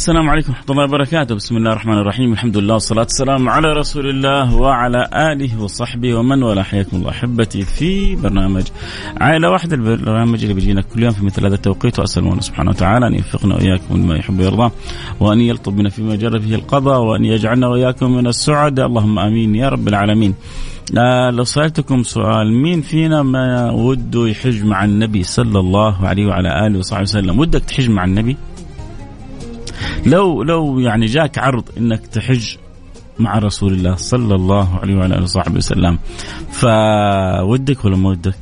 السلام عليكم ورحمة الله وبركاته. بسم الله الرحمن الرحيم. الحمد لله والصلاة والسلام على رسول الله وعلى آله وصحبه ومن والاه. حياكم الله أحبتي في برنامج عائلة واحدة البرنامج اللي بيجينا كل يوم في مثل هذا التوقيت. وأسأل الله سبحانه وتعالى أن يوفقنا وإياكم لما يحب ويرضى وأن يلطف بنا فيما جرى فيه القضاء وأن يجعلنا وإياكم من السعداء. اللهم آمين يا رب العالمين. آه لو سألتكم سؤال مين فينا ما وده يحج مع النبي صلى الله عليه وعلى آله وصحبه وسلم؟ ودك تحج مع النبي؟ لو لو يعني جاك عرض إنك تحج مع رسول الله صلى الله عليه وعلى آله وصحبه وسلم فودك ولا ما ودك؟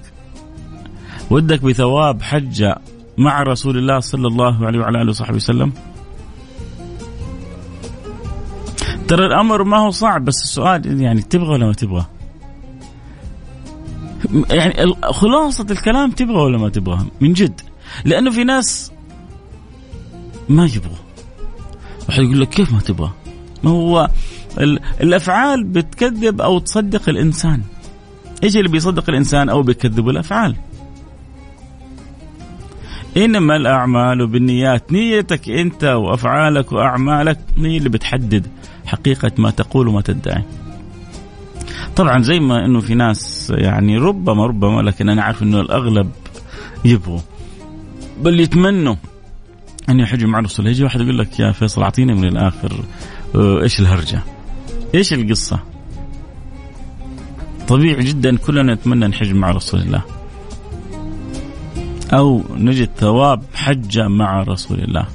ودك بثواب حجه مع رسول الله صلى الله عليه وعلى آله وصحبه وسلم؟ ترى الأمر ما هو صعب بس السؤال يعني تبغى ولا ما تبغى؟ يعني خلاصة الكلام تبغى ولا ما تبغى؟ من جد لأنه في ناس ما يبغوا واحد يقول لك كيف ما تبغى؟ ما هو الأفعال بتكذب أو تصدق الإنسان. إيش اللي بيصدق الإنسان أو بيكذبه الأفعال؟ إنما الأعمال بالنيات، نيتك أنت وأفعالك وأعمالك هي اللي بتحدد حقيقة ما تقول وما تدعي. طبعا زي ما إنه في ناس يعني ربما ربما لكن أنا عارف إنه الأغلب يبغوا بل يتمنوا أن يحجوا مع الرسول يجي واحد يقول لك يا فيصل أعطيني من الآخر آه، إيش الهرجة؟ إيش القصة؟ طبيعي جدا كلنا نتمنى نحج مع رسول الله. أو نجد ثواب حجه مع رسول الله.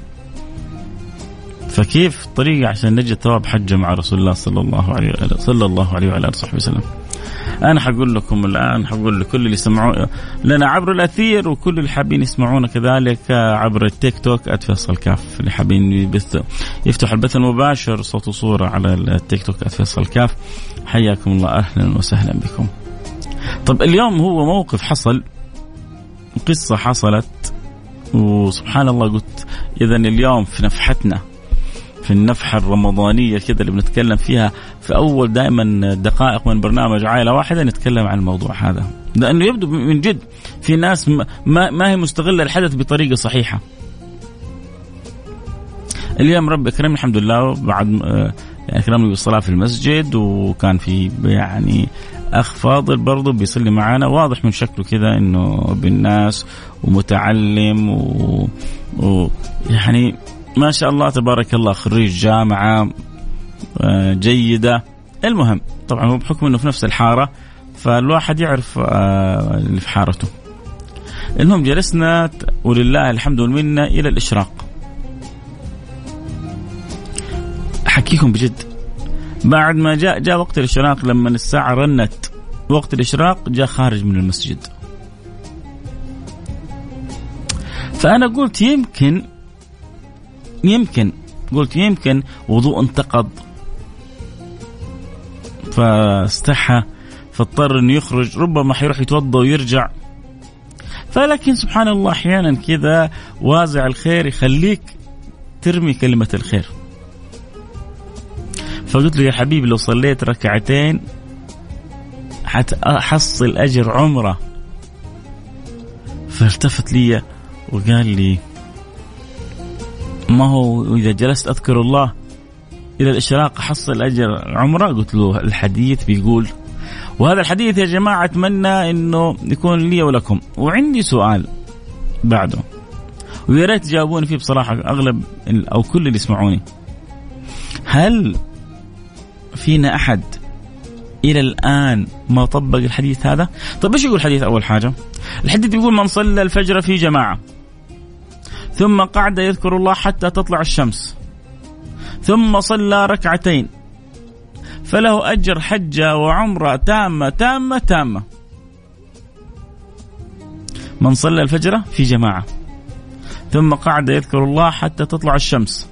فكيف طريقة عشان نجد ثواب حجه مع رسول الله صلى الله عليه وآله صلى الله عليه وعلى اله وصحبه وسلم. أنا حقول لكم الآن حقول لكل اللي يسمعوا لنا عبر الأثير وكل اللي حابين يسمعونا كذلك عبر التيك توك @فيصل كاف اللي حابين يفتحوا البث المباشر صوت وصورة على التيك توك @فيصل كاف حياكم الله أهلا وسهلا بكم. طب اليوم هو موقف حصل قصة حصلت وسبحان الله قلت اذا اليوم في نفحتنا في النفحة الرمضانية كذا اللي بنتكلم فيها في أول دائما دقائق من برنامج عائلة واحدة نتكلم عن الموضوع هذا. لأنه يبدو من جد في ناس ما, ما هي مستغلة الحدث بطريقة صحيحة. اليوم رب اكرمني الحمد لله بعد يعني اكرمني بالصلاه في المسجد وكان في يعني أخ فاضل برضه بيصلي معنا واضح من شكله كذا إنه بالناس ومتعلم و, و يعني ما شاء الله تبارك الله خريج جامعة آه، جيدة. المهم طبعا هو بحكم إنه في نفس الحارة فالواحد يعرف آه، اللي في حارته. المهم جلسنا ولله الحمد والمنة إلى الإشراق. أحكيكم بجد. بعد ما جاء جاء وقت الإشراق لما الساعة رنت وقت الإشراق جاء خارج من المسجد. فأنا قلت يمكن يمكن قلت يمكن وضوء انتقض. فاستحى فاضطر إنه يخرج ربما حيروح يتوضأ ويرجع. فلكن سبحان الله أحيانا كذا وازع الخير يخليك ترمي كلمة الخير. فقلت له يا حبيبي لو صليت ركعتين حتحصل أجر عمرة. فالتفت لي وقال لي ما هو إذا جلست أذكر الله إلى الإشراق أحصل أجر عمرة؟ قلت له الحديث بيقول وهذا الحديث يا جماعة أتمنى أنه يكون لي ولكم. وعندي سؤال بعده. ويا ريت تجاوبوني فيه بصراحة أغلب أو كل اللي يسمعوني. هل فينا أحد إلى الآن ما طبق الحديث هذا؟ طيب إيش يقول الحديث أول حاجة؟ الحديث يقول من صلى الفجر في جماعة. ثم قعد يذكر الله حتى تطلع الشمس. ثم صلى ركعتين. فله أجر حجة وعمرة تامة تامة تامة. من صلى الفجر في جماعة. ثم قعد يذكر الله حتى تطلع الشمس.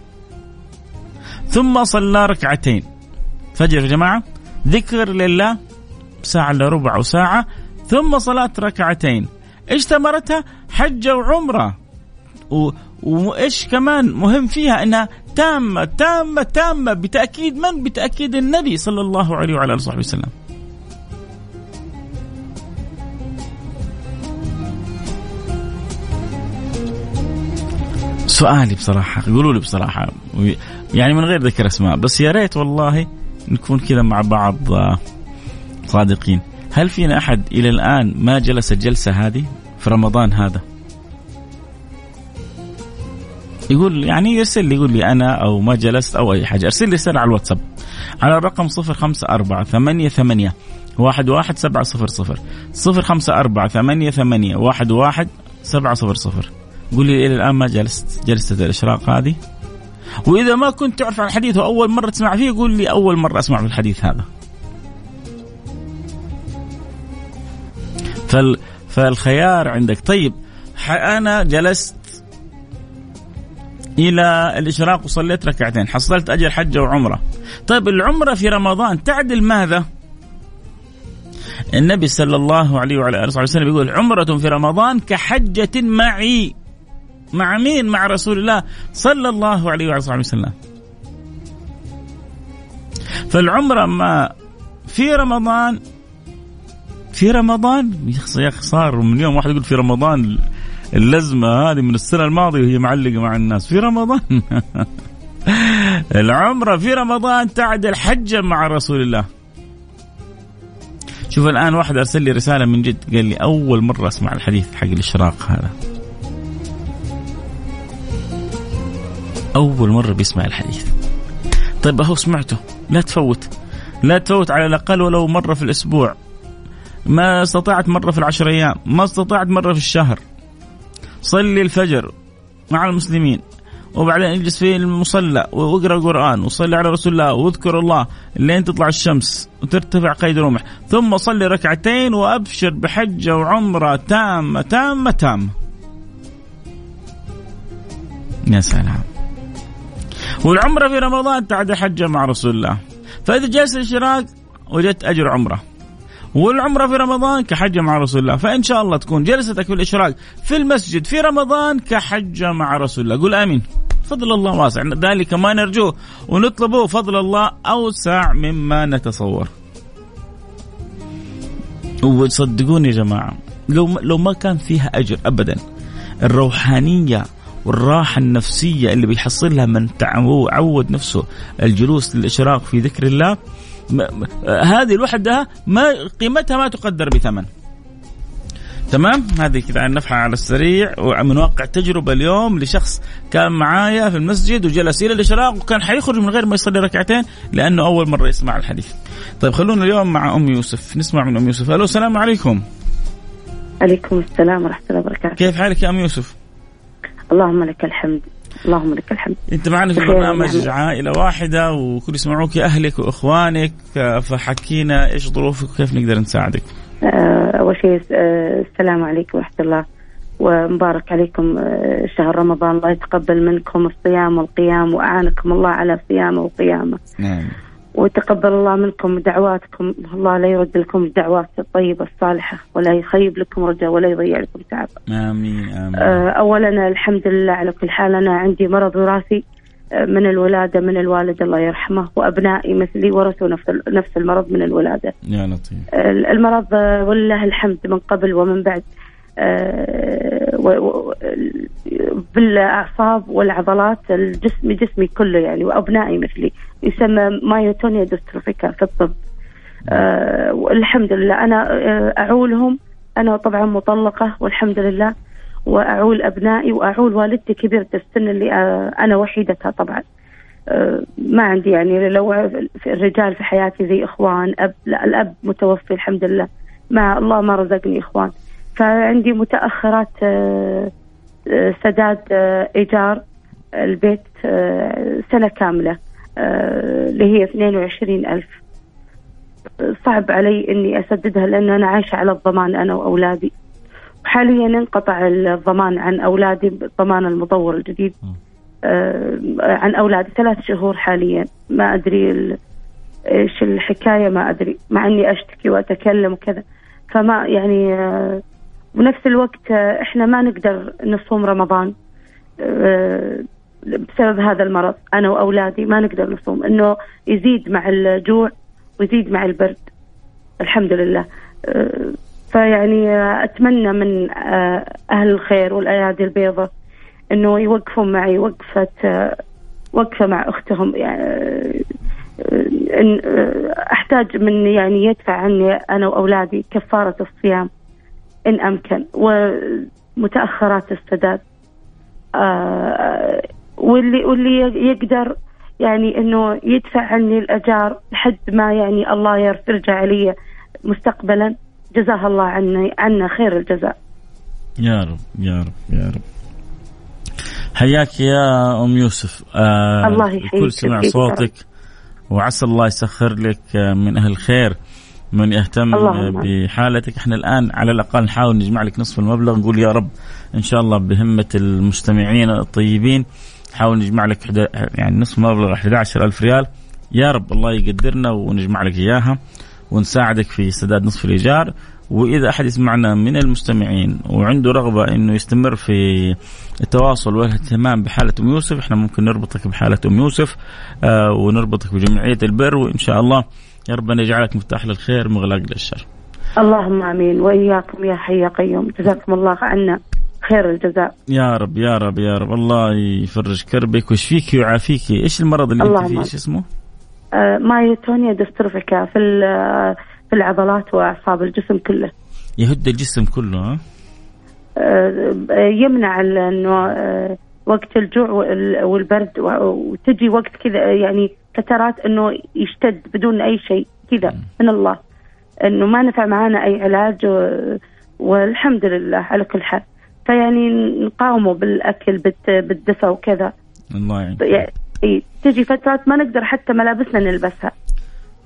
ثم صلى ركعتين. فجر جماعة ذكر لله ساعة إلا ربع أو ساعة ثم صلاة ركعتين. إيش ثمرتها؟ حجة وعمرة. وايش كمان مهم فيها إنها تامة تامة تامة بتأكيد من؟ بتأكيد النبي صلى الله عليه وعلى آله وصحبه وسلم. سؤالي بصراحة قولوا لي بصراحة يعني من غير ذكر أسماء بس يا ريت والله نكون كذا مع بعض آه، صادقين هل فينا أحد إلى الآن ما جلس الجلسه هذه في رمضان هذا يقول يعني يرسل لي يقول لي أنا أو ما جلست أو أي حاجة. أرسل لي رسالة على الواتساب. على الرقم 054 ثمانية ثمانية واحد واحد سبعة صفر صفر. صفر خمسة أربعة ثمانية ثمانية واحد واحد سبعة صفر صفر. قول لي إلى الآن ما جلست. جلسة الإشراق هذه. وإذا ما كنت تعرف عن الحديث وأول مرة تسمع فيه قول لي أول مرة أسمع في الحديث هذا. فال فالخيار عندك. طيب أنا جلست إلى الإشراق وصليت ركعتين. حصلت أجر حجة وعمرة. طيب العمرة في رمضان تعدل ماذا؟ النبي صلى الله عليه وعلى آله وسلم يقول عمرة في رمضان كحجة معي. مع مين؟ مع رسول الله صلى الله عليه وعلى وسلم. فالعمرة ما في رمضان في رمضان؟ يا صار من يوم واحد يقول في رمضان اللزمة هذه من السنة الماضية وهي معلقة مع الناس. في رمضان. العمرة في رمضان تعدل حجه مع رسول الله. شوف الآن واحد أرسل لي رسالة من جد. قال لي أول مرة أسمع الحديث حق الإشراق هذا. أول مرة بيسمع الحديث. طيب أهو سمعته. لا تفوت. لا تفوت على الأقل ولو مرة في الأسبوع. ما استطعت مرة في العشر أيام. ما استطعت مرة في الشهر. صلي الفجر مع المسلمين وبعدين اجلس في المصلى واقرأ القرآن وصلي على رسول الله واذكر الله لين تطلع الشمس وترتفع قيد رمح ثم صلي ركعتين وأبشر بحجه وعمرة تامة تامة تامة. يا سلام. والعمرة في رمضان تعد حجة مع رسول الله. فإذا جلس الاشراك وجدت أجر عمرة. والعمرة في رمضان كحجة مع رسول الله. فإن شاء الله تكون جلستك في الإشراك في المسجد في رمضان كحجة مع رسول الله. قل آمين. فضل الله واسع. ذلك ما نرجوه ونطلبه. فضل الله أوسع مما نتصور. وصدقوني يا جماعة لو لو ما كان فيها أجر أبدا الروحانية والراحة النفسية اللي بيحصلها من تعود نفسه الجلوس للإشراق في ذكر الله هذه لوحدها ما قيمتها ما تقدر بثمن. تمام؟ هذه كذا عن نفحة على السريع ومن واقع تجربة اليوم لشخص كان معايا في المسجد وجلس إلى الإشراق وكان حيخرج من غير ما يصلي ركعتين لأنه أول مرة يسمع الحديث. طيب خلونا اليوم مع أم يوسف. نسمع من أم يوسف. ألو السلام عليكم. عليكم السلام ورحمة الله وبركاته. كيف حالك يا أم يوسف؟ اللهم لك الحمد. اللهم لك الحمد. انت معنا في برنامج عائلة واحدة وكل يسمعوك أهلك وإخوانك فحكينا إيش ظروفك وكيف نقدر نساعدك. آه، أول شيء آه، السلام عليكم ورحمة الله ومبارك عليكم آه، شهر رمضان. الله يتقبل منكم الصيام والقيام وأعانكم الله على صيامه وقيامه. نعم. وتقبل الله منكم دعواتكم. الله لا يرد لكم الدعوات الطيبة الصالحة ولا يخيب لكم رجاء ولا يضيع لكم تعب. آمين آمين. آه، أولا الحمد لله على كل حال أنا عندي مرض وراثي آه، من الولادة من الوالد الله يرحمه وأبنائي مثلي ورثوا نفس المرض من الولادة. يا لطيف. آه، المرض ولله الحمد من قبل ومن بعد. بالأعصاب والعضلات الجسم جسمي كله يعني وأبنائي مثلي. يسمى myotonia dystrophica في الطب. آه والحمد لله. أنا آه أعولهم. أنا طبعا مطلقة والحمد لله. وأعول أبنائي وأعول والدتي كبيرة السن اللي آه أنا وحيدتها طبعا. آه ما عندي يعني لو في الرجال في حياتي زي إخوان أب لا الأب متوفي الحمد لله. ما الله ما رزقني إخوان. فعندي متأخرات آه آه سداد آه إيجار البيت سنة كاملة آه، اللي هي 22 ألف. صعب علي إني أسددها لأن أنا عايشة على الضمان أنا وأولادي. وحاليا انقطع الضمان عن أولادي ضمان المطور الجديد عن أولادي ثلاث شهور حاليا. ما أدري إيش الحكاية ما أدري مع إني أشتكي وأتكلم وكذا. فما يعني آه بنفس الوقت آه إحنا ما نقدر نصوم رمضان آه بسبب هذا المرض. أنا وأولادي ما نقدر نصوم إنه يزيد مع الجوع ويزيد مع البرد. الحمد لله. فيعني أتمنى من أهل الخير والأيادي البيضاء إنه يوقفون معي وقفة وقفة مع أختهم. يعني أحتاج من يعني يدفع عني أنا وأولادي كفارة الصيام. إن أمكن ومتأخرات السداد آه، واللي واللي يقدر يعني إنه يدفع عني الأجار لحد ما يعني الله يرجع علي مستقبلا. جزاه الله عني عنا خير الجزاء. يا رب يا رب يا رب. حياك يا أم يوسف. آه الله يحييك الكل سمع صوتك وعسى الله يسخر لك من أهل الخير من يهتم. بحالتك. إحنا الآن على الأقل نحاول نجمع لك نصف المبلغ نقول يا رب إن شاء الله بهمة المستمعين الطيبين نحاول نجمع لك يعني نصف المبلغ 11000 ريال. يا رب الله يقدرنا ونجمع لك إياها ونساعدك في سداد نصف الإيجار. وإذا أحد يسمعنا من المستمعين وعنده رغبة إنه يستمر في التواصل والاهتمام بحالة أم يوسف إحنا ممكن نربطك بحالة أم يوسف آه ونربطك بجمعية البر وإن شاء الله يا رب يجعلك مفتاح للخير مغلاق للشر. اللهم آمين وإياكم يا حي يا قيوم جزاكم الله عنا خير الجزاء. يا رب يا رب يا رب الله يفرج كربك ويشفيك ويعافيك، إيش المرض اللي أنت فيه؟ إيش اسمه؟ آه مايوتونيا دستروفيكا في في العضلات وأعصاب الجسم كله. يهد الجسم كله ها؟ آه يمنع إنه آه وقت الجوع والبرد وتجي وقت كذا يعني فترات إنه يشتد بدون أي شيء كذا من الله. إنه ما نفع معانا أي علاج والحمد لله على كل حال. فيعني نقاومه بالأكل بالدفى وكذا. الله يعينك يعني تجي فترات ما نقدر حتى ملابسنا نلبسها.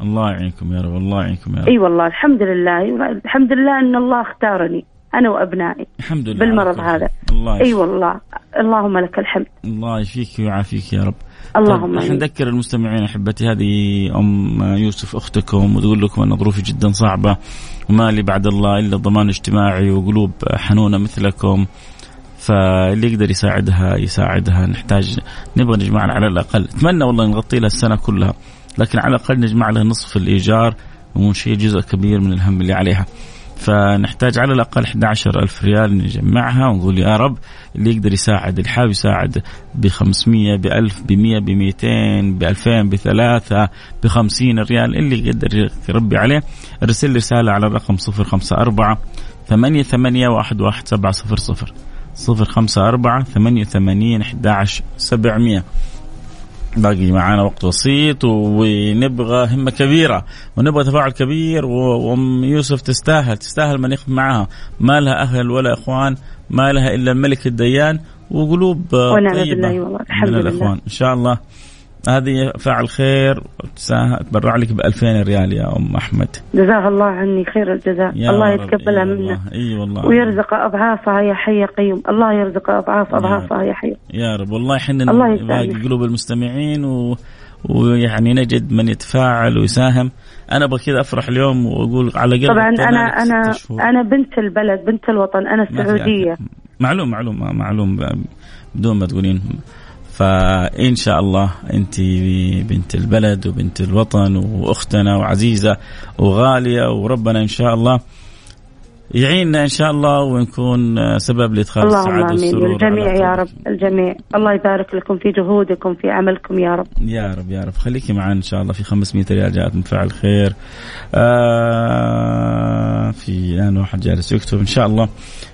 الله يعينكم يا رب الله يعينكم يا رب. إي والله الحمد لله الحمد لله إن الله اختارني. أنا وأبنائي الحمد لله بالمرض هذا. الله أي والله. اللهم لك الحمد. الله يشفيك ويعافيك يا رب. اللهم طيب نذكر المستمعين أحبتي هذه أم يوسف أختكم وتقول لكم أن ظروفي جدا صعبة وما لي بعد الله إلا ضمان اجتماعي وقلوب حنونة مثلكم. فاللي يقدر يساعدها يساعدها. نحتاج نبغى نجمع على الأقل. أتمنى والله نغطي لها السنة كلها لكن على الأقل نجمع لها نصف الإيجار ونشيل جزء كبير من الهم اللي عليها. فنحتاج على الأقل 11 ألف ريال نجمعها. ونقول يا رب اللي يقدر يساعد اللي حابب يساعد ب 500 ب 1000 ب 100 ب 200 ب 2000 بثلاثة ب 50 ريال اللي يقدر يربي عليه. ارسل لي رسالة على الرقم 054 ثمانية ثمانية واحد واحد سبعة صفر صفر. صفر باقي معانا وقت بسيط ونبغى همة كبيرة ونبغى تفاعل كبير وأم يوسف تستاهل تستاهل من يخف معها ما لها أهل ولا إخوان ما لها إلا الملك الديان وقلوب طيبة من الإخوان. إن شاء الله. هذه فاعل خير تبرع لك ب 2000 ريال يا أم أحمد. جزاها الله عني خير الجزاء. الله يتقبلها إيه منا. إي والله. ويرزق أضعافها يا حي يا قيوم. الله يرزق أضعاف أضعافها يا حي. يا رب. والله باقي قلوب المستمعين و... ويعني نجد من يتفاعل ويساهم. أنا أبغى كذا أفرح اليوم وأقول على قلب طبعا أنا أنا أنا بنت البلد بنت الوطن أنا السعوديه معلوم معلوم معلوم. بدون ما تقولين. فإن شاء الله أنت بنت البلد وبنت الوطن وأختنا وعزيزة وغالية وربنا إن شاء الله يعيننا إن شاء الله ونكون سبب لإدخال السعادة والسرور الجميع يا رب الجميع. الله يبارك لكم في جهودكم في عملكم يا رب. يا رب يا رب. خليكي معنا إن شاء الله في 500 ريال جاءت من فعل خير. آه في الآن واحد جالس يكتب. إن شاء الله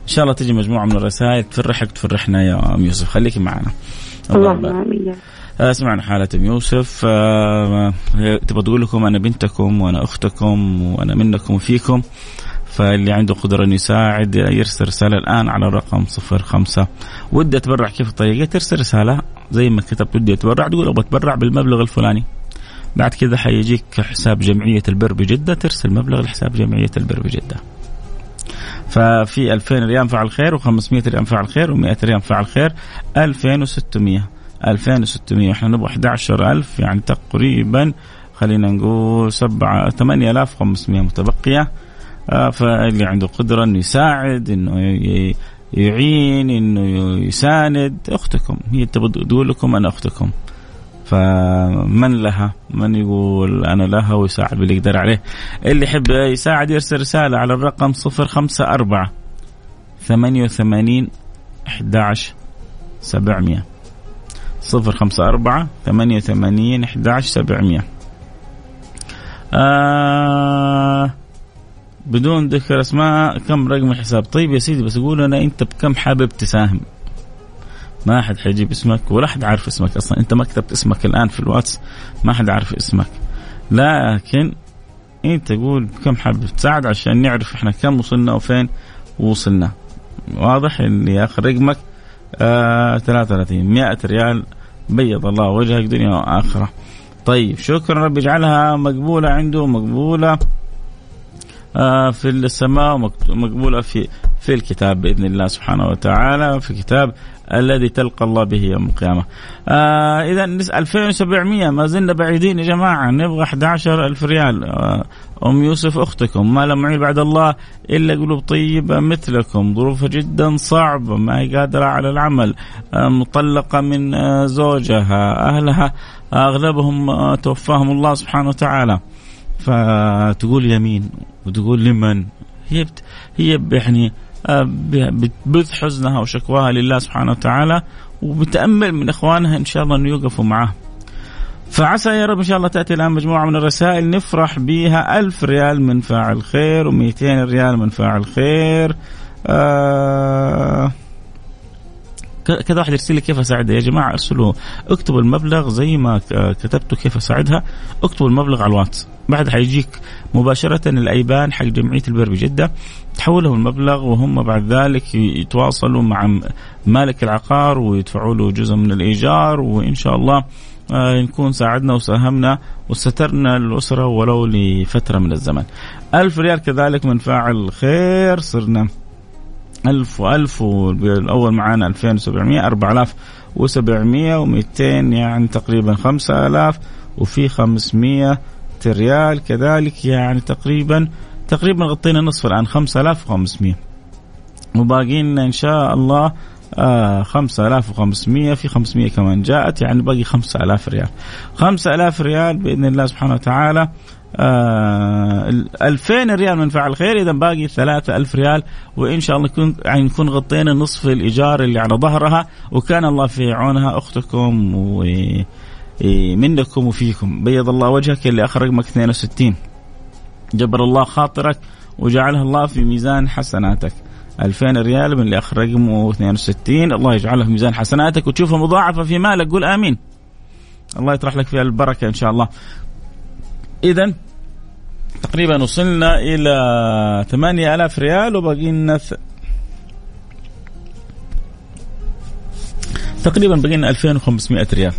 إن شاء الله تجي مجموعة من الرسائل تفرحك تفرحنا يا أم يوسف. خليكي معنا اللهم آمين آه، سمعنا حالة أم يوسف. آه تبغى تقول لكم أنا بنتكم وأنا أختكم وأنا منكم وفيكم. فاللي عنده قدرة إنه يساعد يرسل رسالة الآن على الرقم صفر خمسة. ودي أتبرع كيف الطريقة؟ ترسل رسالة زي ما كتبت. ودي أتبرع. تقول أبغى أتبرع بالمبلغ الفلاني. بعد كذا حيجيك حساب جمعية البر بجدة. ترسل مبلغ لحساب جمعية البر بجدة. ففي 2000 ريال فعل خير و500 ريال فعل خير و100 ريال فعل خير. 2600 2600 إحنا نبغى 11000 يعني تقريبا خلينا نقول 7 8500 متبقية. آه فاللي عنده قدرة إنه يساعد إنه يعين إنه يساند. أختكم هي تقول لكم أنا أختكم. فمن لها؟ من يقول أنا لها ويساعد باللي يقدر عليه. اللي يحب يساعد يرسل رسالة على الرقم 054 88 11 700 صفر خمسة أربعة ثمانية وثمانين أحد عشر سبعمية. آه بدون ذكر أسماء كم رقم الحساب؟ طيب يا سيدي بس قول أنا أنت بكم حابب تساهم. ما حد حيجيب اسمك ولا حد عارف اسمك أصلا. أنت ما كتبت اسمك الآن في الواتس ما حد عارف اسمك. لكن أنت قول بكم حابب تساعد عشان نعرف إحنا كم وصلنا وفين وصلنا واضح اللي ياخذ رقمك آه 33 100 ريال بيض الله وجهك دنيا وآخرة. طيب شكرا رب يجعلها مقبولة عنده مقبولة آه في السماء ومقبولة في في الكتاب بإذن الله سبحانه وتعالى في كتاب الذي تلقى الله به يوم القيامة. آه إذا 2700 ما زلنا بعيدين يا جماعة. نبغى 11000 ريال. آه أم يوسف أختكم ما لم بعد الله إلا قلوب طيبة مثلكم. ظروفها جدا صعبة ما هي قادرة على العمل. آه مطلقة من آه زوجها. أهلها أغلبهم آه توفاهم الله سبحانه وتعالى. فتقول يمين وتقول لمن؟ هي بت هي يعني بتبث حزنها وشكواها لله سبحانه وتعالى وبتأمل من إخوانها إن شاء الله أن يوقفوا معها فعسى يا رب إن شاء الله تأتي الآن مجموعة من الرسائل نفرح بها ألف ريال من فاعل خير و200 ريال من فاعل خير. آه كذا واحد يرسل لي كيف أساعدها. يا جماعة أرسلوا اكتبوا المبلغ زي ما كتبتوا كيف أساعدها. اكتبوا المبلغ على الواتس. بعد حيجيك مباشرة الأيبان حق جمعية البر بجدة. تحولهم المبلغ وهم بعد ذلك يتواصلوا مع مالك العقار ويدفعوا له جزء من الإيجار. وإن شاء الله آه، نكون ساعدنا وساهمنا وسترنا الأسرة ولو لفترة من الزمن. ألف ريال كذلك من فاعل خير صرنا. ألف وألف والأول معانا 2700 4700 و200 يعني تقريبا 5000 وفي 500 ريال كذلك يعني تقريبا تقريبا غطينا نصف الآن 5500 وباقي لنا إن شاء الله آه 5500 في 500 كمان جاءت يعني باقي 5000 ريال. 5000 ريال بإذن الله سبحانه وتعالى 2000 ريال من فعل خير إذا باقي 3000 ريال وإن شاء الله نكون يعني نكون غطينا نصف الإيجار اللي على ظهرها وكان الله في عونها أختكم ومنكم وفيكم. بيض الله وجهك اللي اخر رقمك 62 جبر الله خاطرك وجعلها الله في ميزان حسناتك. 2000 ريال من اللي اخر رقمه 62 الله يجعلها في ميزان حسناتك وتشوفها مضاعفة في مالك قول آمين. الله يطرح لك فيها البركة إن شاء الله. إذا تقريبا وصلنا إلى 8000 ريال وباقي لنا تقريبا باقي لنا 2500 ريال.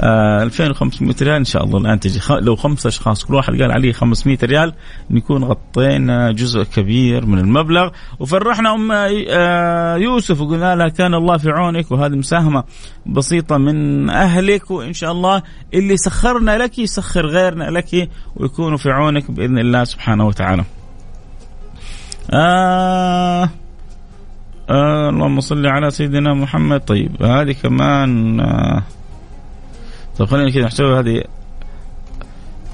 آه 2500 ريال إن شاء الله الآن تجي. لو خمسة أشخاص كل واحد قال عليه 500 ريال نكون غطينا جزء كبير من المبلغ. وفرحنا أم آه يوسف وقلنا لها كان الله في عونك وهذه مساهمة بسيطة من أهلك وإن شاء الله اللي سخرنا لك يسخر غيرنا لك ويكونوا في عونك بإذن الله سبحانه وتعالى. آه آه اللهم صل على سيدنا محمد. طيب هذه كمان آه طيب خلينا كذا نحسب هذه.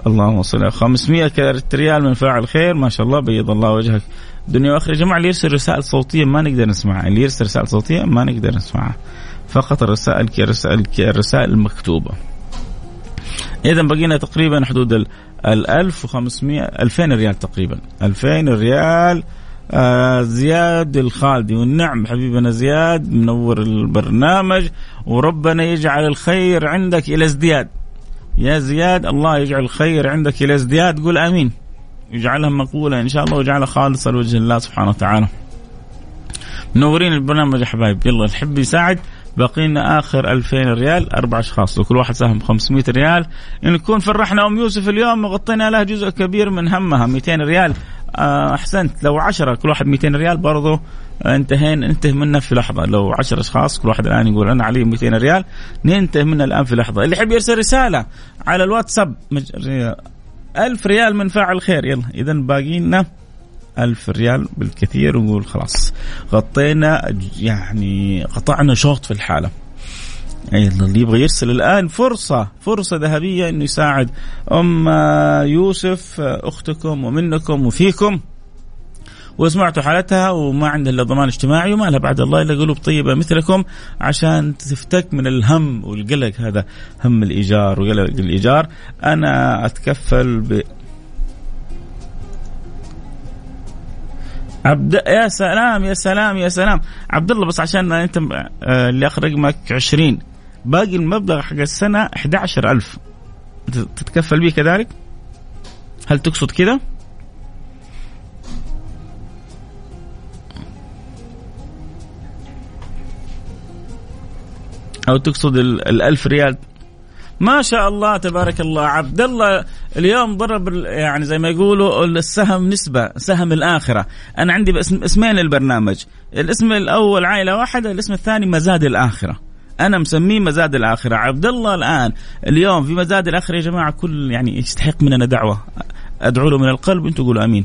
اللهم صل على 500 ريال من فاعل خير. ما شاء الله بيض الله وجهك. دنيا وآخرة. يا جماعة اللي يرسل رسائل صوتية ما نقدر نسمعها. اللي يرسل رسائل صوتية ما نقدر نسمعها. فقط الرسائل الرسائل المكتوبة. اذا بقينا تقريبا حدود ال 1500 2000 ريال تقريبا. 2000 ريال آه زياد الخالدي. والنعم حبيبنا زياد منور البرنامج. وربنا يجعل الخير عندك إلى ازدياد. يا زياد الله يجعل الخير عندك إلى ازدياد. قول آمين. يجعلها مقبوله إن شاء الله ويجعلها خالصة لوجه الله سبحانه وتعالى. منورين البرنامج يا حبايب. يلا الحب يساعد؟ باقي لنا آخر 2000 ريال أربع أشخاص وكل واحد ساهم 500 ريال. نكون فرحنا أم يوسف اليوم وغطينا لها جزء كبير من همها 200 ريال. آه، أحسنت لو 10 كل واحد 200 ريال برضه انتهينا ننتهي منها في لحظة. لو 10 أشخاص كل واحد الآن يقول أنا علي 200 ريال. ننتهي منها الآن في لحظة. اللي يحب يرسل رسالة على الواتساب 1000 ريال من فاعل خير. يلا اذا باقي لنا ألف ريال بالكثير ونقول خلاص. غطينا يعني قطعنا شوط في الحالة. أي اللي يبغى يرسل الآن فرصة فرصة ذهبية أنه يساعد أم يوسف أختكم ومنكم وفيكم. وسمعتوا حالتها وما عندها إلا ضمان اجتماعي وما لها بعد الله إلا قلوب طيبة مثلكم عشان تفتك من الهم والقلق. هذا هم الإيجار وقلق الإيجار. أنا أتكفل عبد يا سلام يا سلام يا سلام. عبد الله بس عشان انت آه، اللي اخر رقمك 20 باقي المبلغ حق السنة 11000 تتكفل به كذلك؟ هل تقصد كذا؟ أو تقصد ال 1000 ريال؟ ما شاء الله تبارك الله. عبد الله اليوم ضرب يعني زي ما يقولوا السهم نسبة سهم الآخرة. أنا عندي اسمين للبرنامج. الاسم الأول عائلة واحدة الاسم الثاني مزاد الآخرة. أنا مسميه مزاد الآخرة. عبد الله الآن اليوم في مزاد الآخرة يا جماعة كل يعني يستحق مننا دعوة. أدعو له من القلب أنتم قولوا آمين.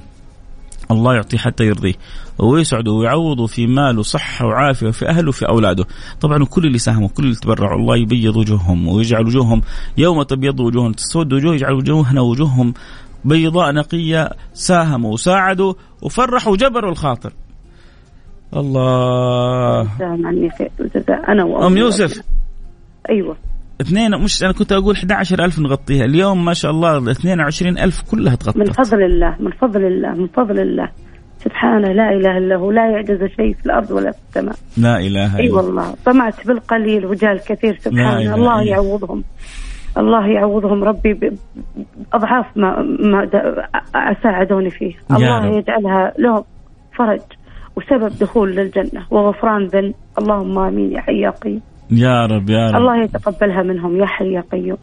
الله يعطيه حتى يرضيه. ويسعده ويعوضه في ماله صحة وعافية وفي أهله وفي أولاده. طبعا كل اللي ساهموا كل اللي تبرعوا الله يبيض وجوههم ويجعل وجوههم يوم تبيض وجوههم تسود وجوه يجعل وجوهنا وجوههم بيضاء نقية. ساهموا وساعدوا وفرحوا وجبروا الخاطر. الله. عني خير أنا أم يوسف. أيوة. اثنين مش أنا كنت أقول 11000 نغطيها. اليوم ما شاء الله 22000 كلها تغطت. من فضل الله من فضل الله من فضل الله. سبحانه لا إله إلا هو لا يعجز شيء في الأرض ولا في السماء. لا إله إلا أي والله. طمعت بالقليل وجاء الكثير سبحانه الله يعوضهم. الله يعوضهم ربي باضعاف ما ما ساعدوني فيه. الله يجعلها لهم فرج وسبب دخول للجنة وغفران ذنب. اللهم آمين يا حي يا قيوم. يا رب يا رب. الله يتقبلها منهم. يا حي يا قيوم.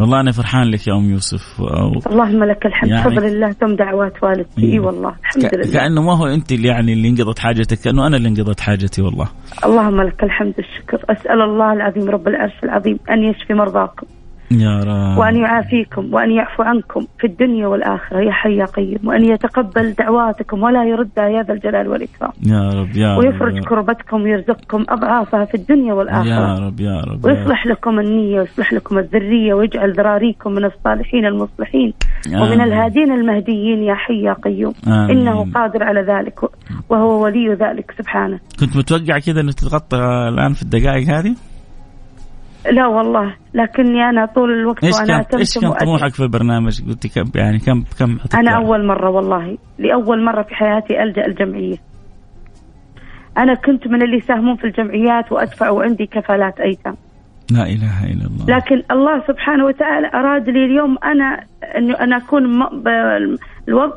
والله أنا فرحان لك يا أم يوسف. أو اللهم لك الحمد. يعني بفضل الله تم دعوات والدتي. إي والله الحمد ك... لله. كأنه ما هو أنت اللي يعني اللي انقضت حاجتك كأنه أنا اللي انقضت حاجتي والله. اللهم لك الحمد والشكر أسأل الله العظيم رب العرش العظيم أن يشفي مرضاكم. يا رب. وأن يعافيكم وأن يعفو عنكم في الدنيا والآخرة. يا حي يا قيوم. وأن يتقبل دعواتكم ولا يردها يا ذا الجلال والإكرام. يا رب يا رب. ويفرج كربتكم ويرزقكم أضعافها في الدنيا والآخرة. يا رب يا رب ويصلح لكم النية ويصلح لكم الذرية ويجعل ذراريكم من الصالحين المصلحين ومن الهادين المهديين. يا حي يا قيوم. آمين. إنه قادر على ذلك وهو ولي ذلك سبحانه. كنت متوقع كذا أنه تتغطى الآن في الدقائق هذه؟ لا والله لكني أنا طول الوقت إيش وأنا كان إيش كان طموحك في البرنامج؟ قلت كم يعني كم كم أنا أول مرة والله لأول مرة في حياتي ألجأ الجمعيه. أنا كنت من اللي يساهمون في الجمعيات وأدفع وعندي كفالات أيتام. لا إله إلا الله. لكن الله سبحانه وتعالى أراد لي اليوم أنا انه أنا أكون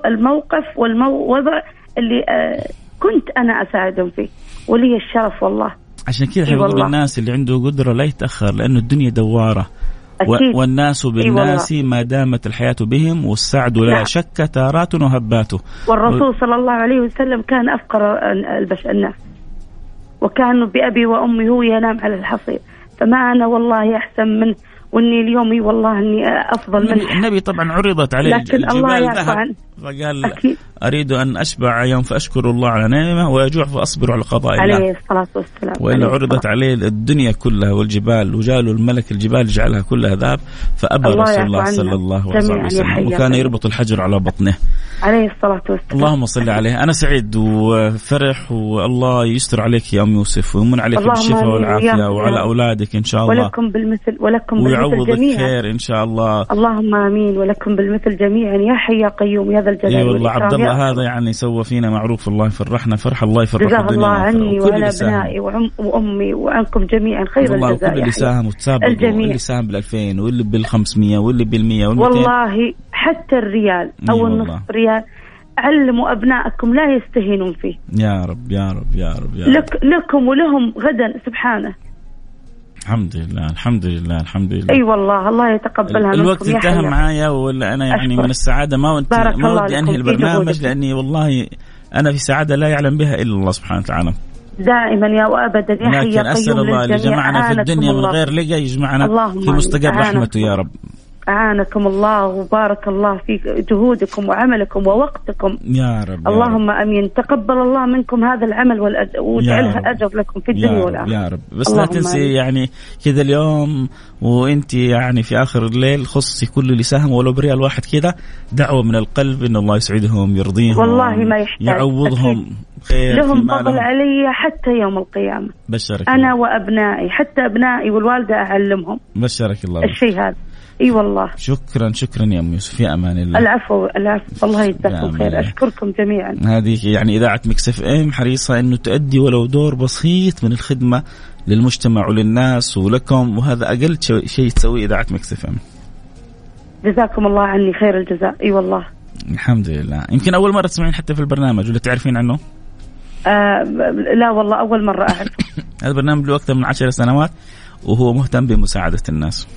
الموقف والوضع اللي آه، كنت أنا أساعدهم فيه ولي الشرف والله. عشان كذا إحنا بنقول للناس اللي عنده قدرة لا يتأخر لأنه الدنيا دوارة. أكيد. والناس بالناس ما دامت الحياة بهم والسعد لا نعم. شك تارات وهباته والرسول صلى الله عليه وسلم كان أفقر البشر الناس. وكان بأبي وأمي هو ينام على الحصير فما أنا والله أحسن منه وإني اليوم والله إني أفضل من النبي طبعا عرضت عليه لكن الله ذهب. فقال أكيد. أريد أن أشبع يوم فأشكر الله على نعمه ويجوع فأصبر على قضاء الله. عليه الصلاة والسلام. والا عرضت عليه الدنيا كلها والجبال وجاله الملك الجبال جعلها كلها ذهب فأبى رسول الله صلى الله عليه وسلم. وكان يربط الحجر على بطنه. عليه الصلاة والسلام. اللهم صل عليه. أنا سعيد وفرح والله يستر عليك يا أم يوسف ويمن عليك بالشفاء والعافية وعلى أولادك إن شاء الله. ولكم بالمثل ولكم بالمثل جميعا. خير إن شاء الله. اللهم آمين ولكم بالمثل جميعا. يا حي يا قيوم يا ذا الجلال إي والله عبد الله هذا يعني سوى فينا معروف الله يفرحنا فرح الله يفرح الدنيا الله عني وعلى أبنائي وأمي وعنكم جميعا. خير والله الجزاء كل اللي ساهم وتسابق واللي ساهم بال 2000 واللي بال 500 واللي بال 100 والله حتى الريال أو النصف ريال علموا أبنائكم لا يستهينون فيه. يا رب يا رب يا رب, يا رب. لك لكم ولهم غدا سبحانه. الحمد لله الحمد لله الحمد لله. أي أيوة والله الله يتقبلها الوقت انتهى معايا ولا أنا يعني أشكر. من السعادة ما ودي ما ودي أنهي البرنامج لأني والله أنا في سعادة لا يعلم بها إلا الله سبحانه وتعالى. دائما يا وابدا يا حي لكن أسأل الله اللي جمعنا في الدنيا من غير لقى يجمعنا في مستقر رحمته يا رب. أعانكم الله وبارك الله في جهودكم وعملكم ووقتكم. يا رب اللهم يا رب. آمين. تقبل الله منكم هذا العمل واجعلها أجر لكم في الدنيا يا رب والآخرة. يا رب. بس لا تنسي أمين. يعني كذا اليوم وأنت يعني في آخر الليل خصي كل اللي ساهم ولو بريال واحد كذا دعوة من القلب إن الله يسعدهم يرضيهم والله ما يحتاج. يعوضهم أكيد. خير لهم فضل علي حتى يوم القيامة. بشرك أنا الله. وأبنائي حتى أبنائي والوالدة أعلمهم. بشرك الله. الشيء هذا. إي والله. شكرا شكرا يا أم يوسف في أمان الله. العفو العفو. الله يجزاكم خير أشكركم جميعا. هذه يعني إذاعة Mix FM حريصة إنه تؤدي ولو دور بسيط من الخدمة للمجتمع وللناس ولكم وهذا أقل شيء تسويه إذاعة Mix FM. جزاكم الله عني خير الجزاء. إي والله. الحمد لله. يمكن أول مرة تسمعين حتى في البرنامج ولا تعرفين عنه؟ آه لا والله أول مرة أعرف. هذا البرنامج له أكثر من عشر سنوات وهو مهتم بمساعدة الناس.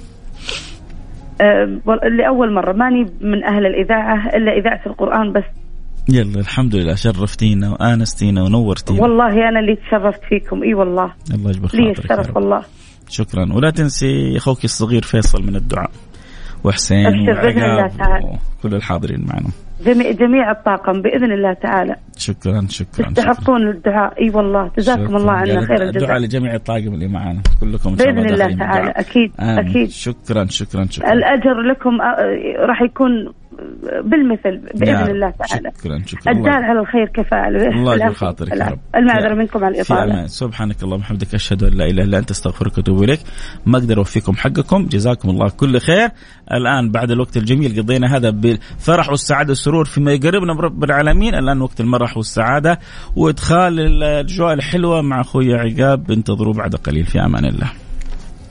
لأول مرة. ماني من أهل الإذاعة إلا إذاعة القرآن بس. يلا الحمد لله. شرفتينا وآنستينا ونورتينا. والله أنا اللي تشرفت فيكم. إي والله. الله يجبر خاطرك لي الشرف والله. شكرا. ولا تنسي أخوك الصغير فيصل من الدعاء. وحسين وعقاب وكل الحاضرين معنا. جميع جميع الطاقم بإذن الله تعالى. شكرا شكرا تستحقون الدعاء. إي والله جزاكم الله عنا خير الجزاء. الدعاء لجميع الطاقم اللي معنا كلكم بإذن الله تعالى أكيد آمين. أكيد. شكرا شكرا شكرا. الأجر لكم راح يكون بالمثل بإذن الله تعالى. شكرا شكرا. الدال على الخير كفاعل الله يجعل خاطرك يا رب. المعذرة منكم على الإطالة. سبحانك اللهم وبحمدك أشهد أن لا إله إلا أنت أستغفرك وأتوب إليك. ما أقدر أوفيكم حقكم. جزاكم الله كل خير. الآن بعد الوقت الجميل قضينا هذا بالفرح والسعادة والسرور فيما يقربنا برب العالمين. الآن وقت المرح والسعادة وإدخال الأجواء الحلوة مع أخوي عقاب. انتظروا بعد قليل. في أمان الله.